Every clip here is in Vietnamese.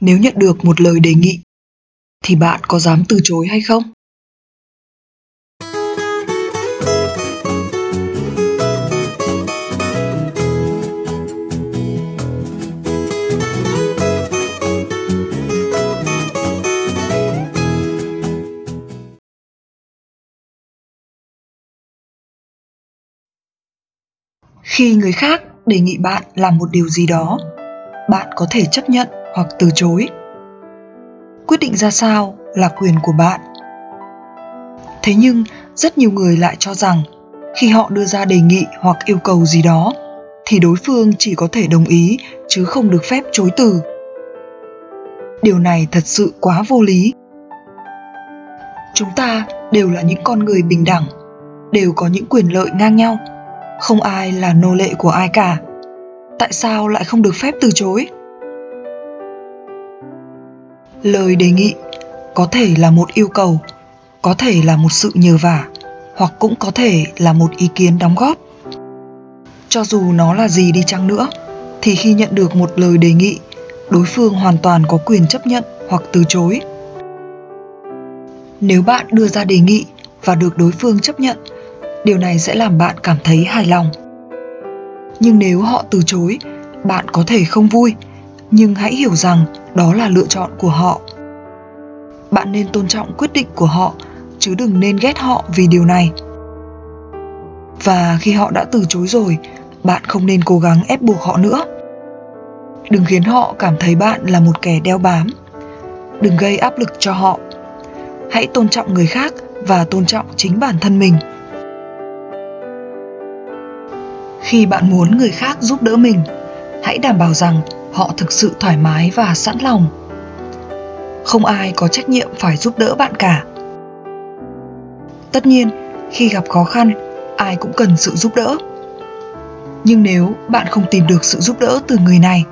Nếu nhận được một lời đề nghị thì bạn có dám từ chối hay không? Khi người khác đề nghị bạn làm một điều gì đó, bạn có thể chấp nhận hoặc từ chối. Quyết định ra sao là quyền của bạn. Thế nhưng, rất nhiều người lại cho rằng khi họ đưa ra đề nghị hoặc yêu cầu gì đó, thì đối phương chỉ có thể đồng ý chứ không được phép chối từ. Điều này thật sự quá vô lý. Chúng ta đều là những con người bình đẳng, đều có những quyền lợi ngang nhau. Không ai là nô lệ của ai cả. Tại sao lại không được phép từ chối? Lời đề nghị có thể là một yêu cầu, có thể là một sự nhờ vả, hoặc cũng có thể là một ý kiến đóng góp. Cho dù nó là gì đi chăng nữa, thì khi nhận được một lời đề nghị, đối phương hoàn toàn có quyền chấp nhận hoặc từ chối. Nếu bạn đưa ra đề nghị và được đối phương chấp nhận, điều này sẽ làm bạn cảm thấy hài lòng. Nhưng nếu họ từ chối, bạn có thể không vui nhưng hãy hiểu rằng đó là lựa chọn của họ. Bạn nên tôn trọng quyết định của họ, chứ đừng nên ghét họ vì điều này. Và khi họ đã từ chối rồi, bạn không nên cố gắng ép buộc họ nữa. Đừng khiến họ cảm thấy bạn là một kẻ đeo bám. Đừng gây áp lực cho họ. Hãy tôn trọng người khác và tôn trọng chính bản thân mình. Khi bạn muốn người khác giúp đỡ mình, hãy đảm bảo rằng họ thực sự thoải mái và sẵn lòng. Không ai có trách nhiệm phải giúp đỡ bạn cả. Tất nhiên, khi gặp khó khăn, ai cũng cần sự giúp đỡ. Nhưng nếu bạn không tìm được sự giúp đỡ từ người này,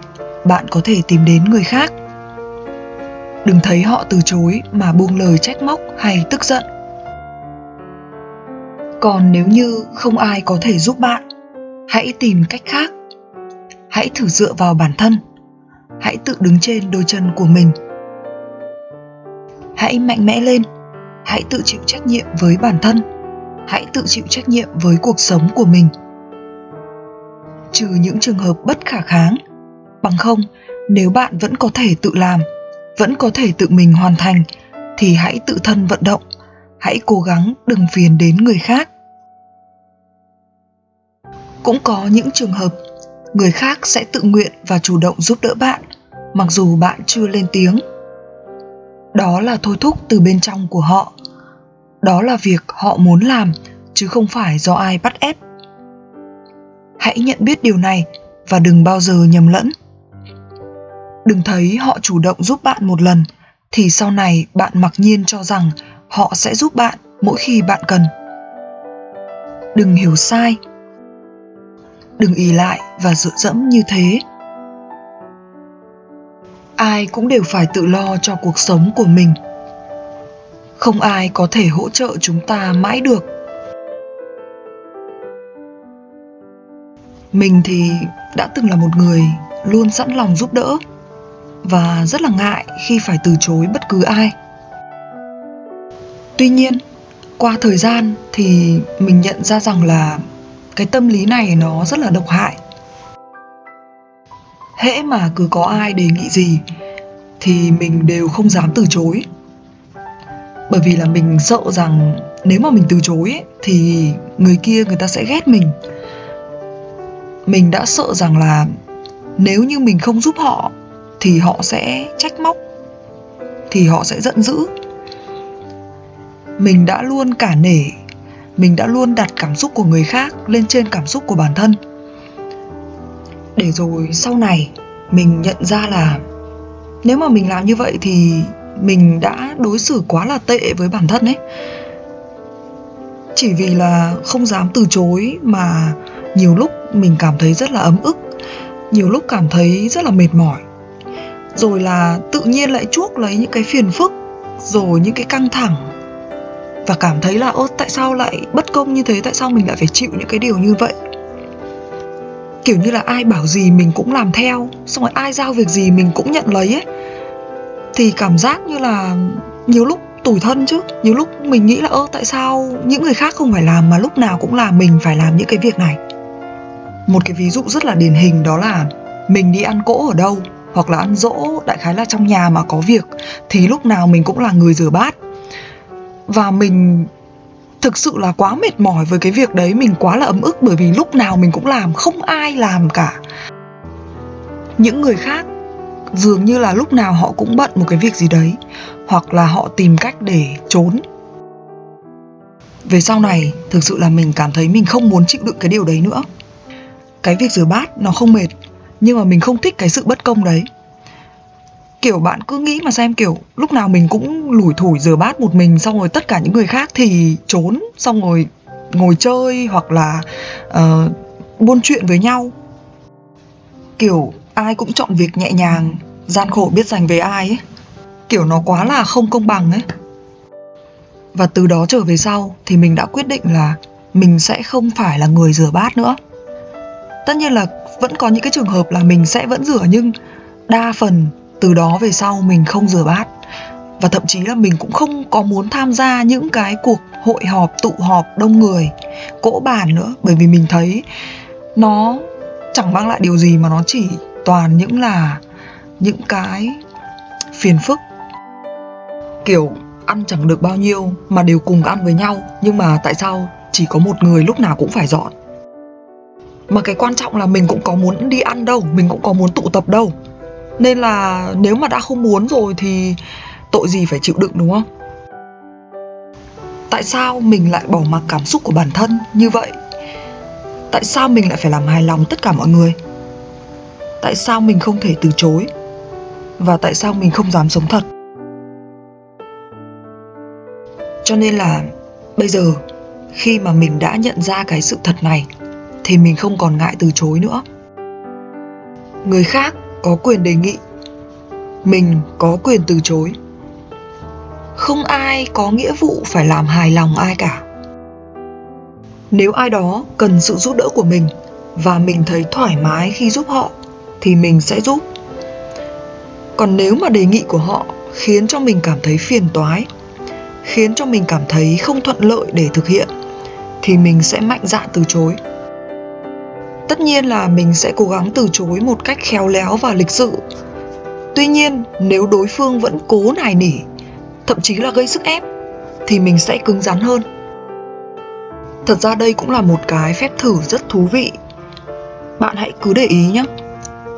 bạn có thể tìm đến người khác. Đừng thấy họ từ chối mà buông lời trách móc hay tức giận. Còn nếu như không ai có thể giúp bạn, hãy tìm cách khác. Hãy thử dựa vào bản thân hãy tự đứng trên đôi chân của mình. Hãy mạnh mẽ lên. Hãy tự chịu trách nhiệm với bản thân. Hãy tự chịu trách nhiệm với cuộc sống của mình. Trừ những trường hợp bất khả kháng. Bằng không, nếu bạn vẫn có thể tự làm, vẫn có thể tự mình hoàn thành, thì hãy tự thân vận động. Hãy cố gắng đừng phiền đến người khác. Cũng có những trường hợp, người khác sẽ tự nguyện và chủ động giúp đỡ bạn mặc dù bạn chưa lên tiếng. Đó là thôi thúc từ bên trong của họ. Đó là việc họ muốn làm, chứ không phải do ai bắt ép. Hãy nhận biết điều này và đừng bao giờ nhầm lẫn. Đừng thấy họ chủ động giúp bạn một lần, thì sau này bạn mặc nhiên cho rằng họ sẽ giúp bạn mỗi khi bạn cần. Đừng hiểu sai. Đừng ỉ lại và dựa dẫm như thế ai cũng đều phải tự lo cho cuộc sống của mình. Không ai có thể hỗ trợ chúng ta mãi được. Mình thì đã từng là một người luôn sẵn lòng giúp đỡ và rất là ngại khi phải từ chối bất cứ ai. Tuy nhiên, qua thời gian thì mình nhận ra rằng là cái tâm lý này nó rất là độc hại hễ mà cứ có ai đề nghị gì thì mình đều không dám từ chối. Bởi vì là mình sợ rằng nếu mà mình từ chối ấy, thì người kia người ta sẽ ghét mình. Mình đã sợ rằng là nếu như mình không giúp họ thì họ sẽ trách móc thì họ sẽ giận dữ. Mình đã luôn cả nể mình đã luôn đặt cảm xúc của người khác lên trên cảm xúc của bản thân để rồi sau này mình nhận ra là nếu mà mình làm như vậy thì mình đã đối xử quá là tệ với bản thân ấy. Chỉ vì là không dám từ chối mà nhiều lúc mình cảm thấy rất là ấm ức, nhiều lúc cảm thấy rất là mệt mỏi. Rồi là tự nhiên lại chuốc lấy những cái phiền phức, rồi những cái căng thẳng. Và cảm thấy là ô tại sao lại bất công như thế? Tại sao mình lại phải chịu những cái điều như vậy? Kiểu như là ai bảo gì mình cũng làm theo, xong rồi ai giao việc gì mình cũng nhận lấy ấy. Thì cảm giác như là nhiều lúc tủi thân chứ, nhiều lúc mình nghĩ là, ơ, tại sao những người khác không phải làm mà lúc nào cũng là mình phải làm những cái việc này. Một cái ví dụ rất là điển hình đó là mình đi ăn cỗ ở đâu, hoặc là ăn dỗ đại khái là trong nhà mà có việc, thì lúc nào mình cũng là người rửa bát. Và mình thực sự là quá mệt mỏi với cái việc đấy, mình quá là ấm ức bởi vì lúc nào mình cũng làm, không ai làm cả. Những người khác, dường như là lúc nào họ cũng bận một cái việc gì đấy, hoặc là họ tìm cách để trốn. Về sau này, thực sự là mình cảm thấy mình không muốn chịu đựng cái điều đấy nữa. Cái việc rửa bát nó không mệt, nhưng mà mình không thích cái sự bất công đấy kiểu bạn cứ nghĩ mà xem kiểu lúc nào mình cũng lủi thủi rửa bát một mình xong rồi tất cả những người khác thì trốn xong rồi ngồi chơi hoặc là uh, buôn chuyện với nhau. Kiểu ai cũng chọn việc nhẹ nhàng gian khổ biết dành về ai ấy. Kiểu nó quá là không công bằng ấy. Và từ đó trở về sau thì mình đã quyết định là mình sẽ không phải là người rửa bát nữa. Tất nhiên là vẫn có những cái trường hợp là mình sẽ vẫn rửa nhưng đa phần từ đó về sau mình không rửa bát. Và thậm chí là mình cũng không có muốn tham gia những cái cuộc hội họp, tụ họp đông người, cỗ bàn nữa. Bởi vì mình thấy nó chẳng mang lại điều gì mà nó chỉ toàn những là những cái phiền phức. Kiểu ăn chẳng được bao nhiêu mà đều cùng ăn với nhau, nhưng mà tại sao chỉ có một người lúc nào cũng phải dọn? Mà cái quan trọng là mình cũng có muốn đi ăn đâu, mình cũng có muốn tụ tập đâu nên là nếu mà đã không muốn rồi thì tội gì phải chịu đựng, đúng không? Tại sao mình lại bỏ mặc cảm xúc của bản thân như vậy? Tại sao mình lại phải làm hài lòng tất cả mọi người? Tại sao mình không thể từ chối? Và tại sao mình không dám sống thật? Cho nên là bây giờ, khi mà mình đã nhận ra cái sự thật này, thì mình không còn ngại từ chối nữa. Người khác có quyền đề nghị. Mình có quyền từ chối. Không ai có nghĩa vụ phải làm hài lòng ai cả. Nếu ai đó cần sự giúp đỡ của mình và mình thấy thoải mái khi giúp họ thì mình sẽ giúp. Còn nếu mà đề nghị của họ khiến cho mình cảm thấy phiền toái khiến cho mình cảm thấy không thuận lợi để thực hiện thì mình sẽ mạnh dạn từ chối tất nhiên là mình sẽ cố gắng từ chối một cách khéo léo và lịch sự. Tuy nhiên, nếu đối phương vẫn cố nài nỉ, thậm chí là gây sức ép, thì mình sẽ cứng rắn hơn. Thật ra đây cũng là một cái phép thử rất thú vị. Bạn hãy cứ để ý nhé.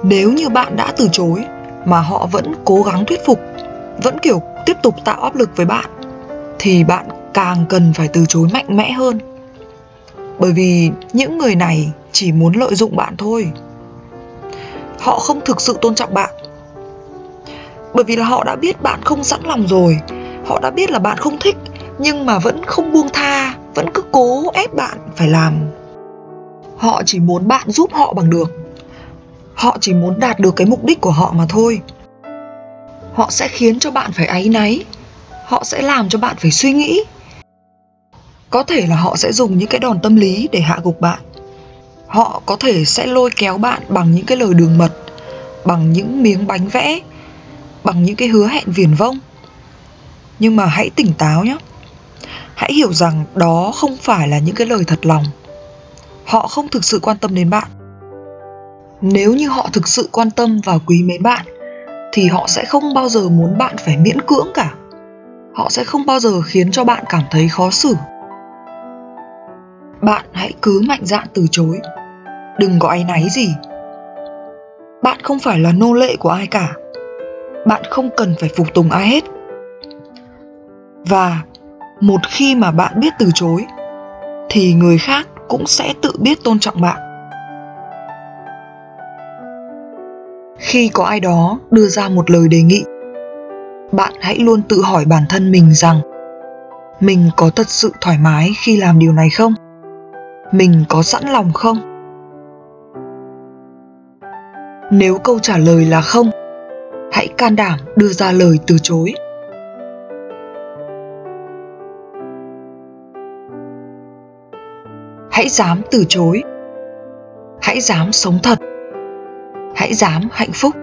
Nếu như bạn đã từ chối, mà họ vẫn cố gắng thuyết phục, vẫn kiểu tiếp tục tạo áp lực với bạn, thì bạn càng cần phải từ chối mạnh mẽ hơn bởi vì những người này chỉ muốn lợi dụng bạn thôi. Họ không thực sự tôn trọng bạn. Bởi vì là họ đã biết bạn không sẵn lòng rồi. Họ đã biết là bạn không thích, nhưng mà vẫn không buông tha, vẫn cứ cố ép bạn phải làm. Họ chỉ muốn bạn giúp họ bằng được. Họ chỉ muốn đạt được cái mục đích của họ mà thôi. Họ sẽ khiến cho bạn phải áy náy. Họ sẽ làm cho bạn phải suy nghĩ có thể là họ sẽ dùng những cái đòn tâm lý để hạ gục bạn. Họ có thể sẽ lôi kéo bạn bằng những cái lời đường mật, bằng những miếng bánh vẽ, bằng những cái hứa hẹn viển vông. Nhưng mà hãy tỉnh táo nhé. Hãy hiểu rằng đó không phải là những cái lời thật lòng. Họ không thực sự quan tâm đến bạn. Nếu như họ thực sự quan tâm và quý mến bạn, thì họ sẽ không bao giờ muốn bạn phải miễn cưỡng cả. Họ sẽ không bao giờ khiến cho bạn cảm thấy khó xử bạn hãy cứ mạnh dạn từ chối. Đừng có áy náy gì. Bạn không phải là nô lệ của ai cả. Bạn không cần phải phục tùng ai hết. Và một khi mà bạn biết từ chối, thì người khác cũng sẽ tự biết tôn trọng bạn. Khi có ai đó đưa ra một lời đề nghị, bạn hãy luôn tự hỏi bản thân mình rằng mình có thật sự thoải mái khi làm điều này không? Mình có sẵn lòng không? Nếu câu trả lời là không, hãy can đảm đưa ra lời từ chối. Hãy dám từ chối. Hãy dám sống thật. Hãy dám hạnh phúc.